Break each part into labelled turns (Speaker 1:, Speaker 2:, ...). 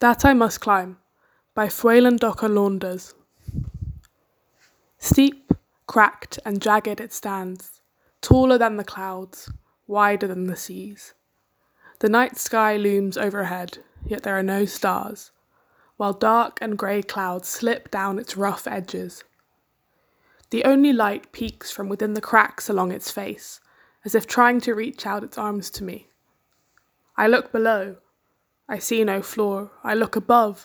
Speaker 1: That I Must Climb by Fwelyn Docker Launders. Steep, cracked, and jagged it stands, taller than the clouds, wider than the seas. The night sky looms overhead, yet there are no stars, while dark and grey clouds slip down its rough edges. The only light peeks from within the cracks along its face, as if trying to reach out its arms to me. I look below. I see no floor. I look above.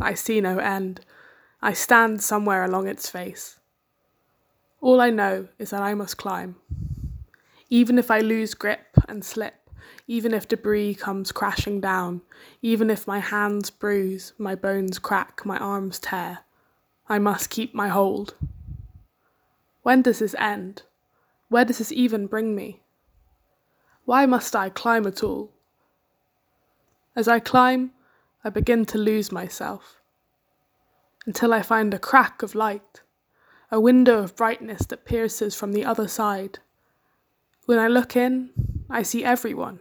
Speaker 1: I see no end. I stand somewhere along its face. All I know is that I must climb. Even if I lose grip and slip, even if debris comes crashing down, even if my hands bruise, my bones crack, my arms tear, I must keep my hold. When does this end? Where does this even bring me? Why must I climb at all? As I climb, I begin to lose myself until I find a crack of light, a window of brightness that pierces from the other side. When I look in, I see everyone.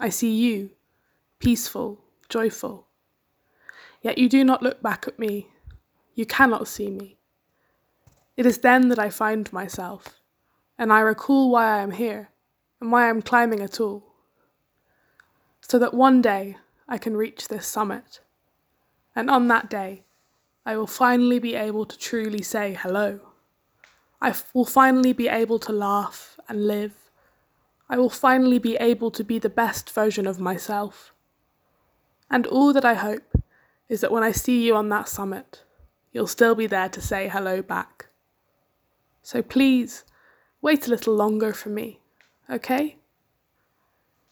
Speaker 1: I see you, peaceful, joyful. Yet you do not look back at me. You cannot see me. It is then that I find myself, and I recall why I am here and why I am climbing at all so that one day I can reach this summit. And on that day, I will finally be able to truly say hello. I f- will finally be able to laugh and live. I will finally be able to be the best version of myself. And all that I hope is that when I see you on that summit, you'll still be there to say hello back. So please, wait a little longer for me, okay?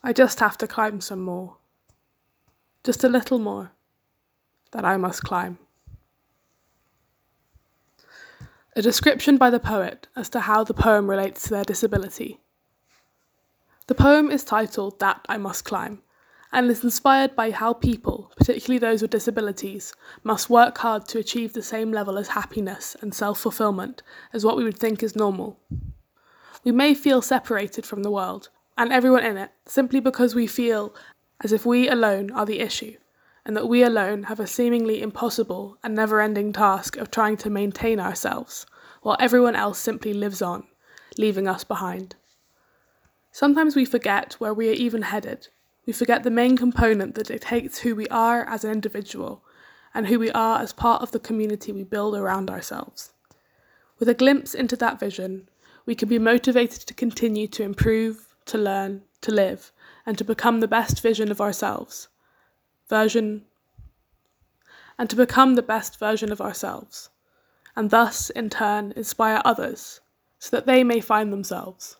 Speaker 1: I just have to climb some more. Just a little more that I must climb. A description by the poet as to how the poem relates to their disability. The poem is titled That I Must Climb and is inspired by how people, particularly those with disabilities, must work hard to achieve the same level of happiness and self fulfillment as what we would think is normal. We may feel separated from the world and everyone in it simply because we feel as if we alone are the issue, and that we alone have a seemingly impossible and never ending task of trying to maintain ourselves, while everyone else simply lives on, leaving us behind. Sometimes we forget where we are even headed. We forget the main component that dictates who we are as an individual and who we are as part of the community we build around ourselves. With a glimpse into that vision, we can be motivated to continue to improve, to learn, to live, and to become the best vision of ourselves. Version and to become the best version of ourselves, and thus, in turn, inspire others so that they may find themselves.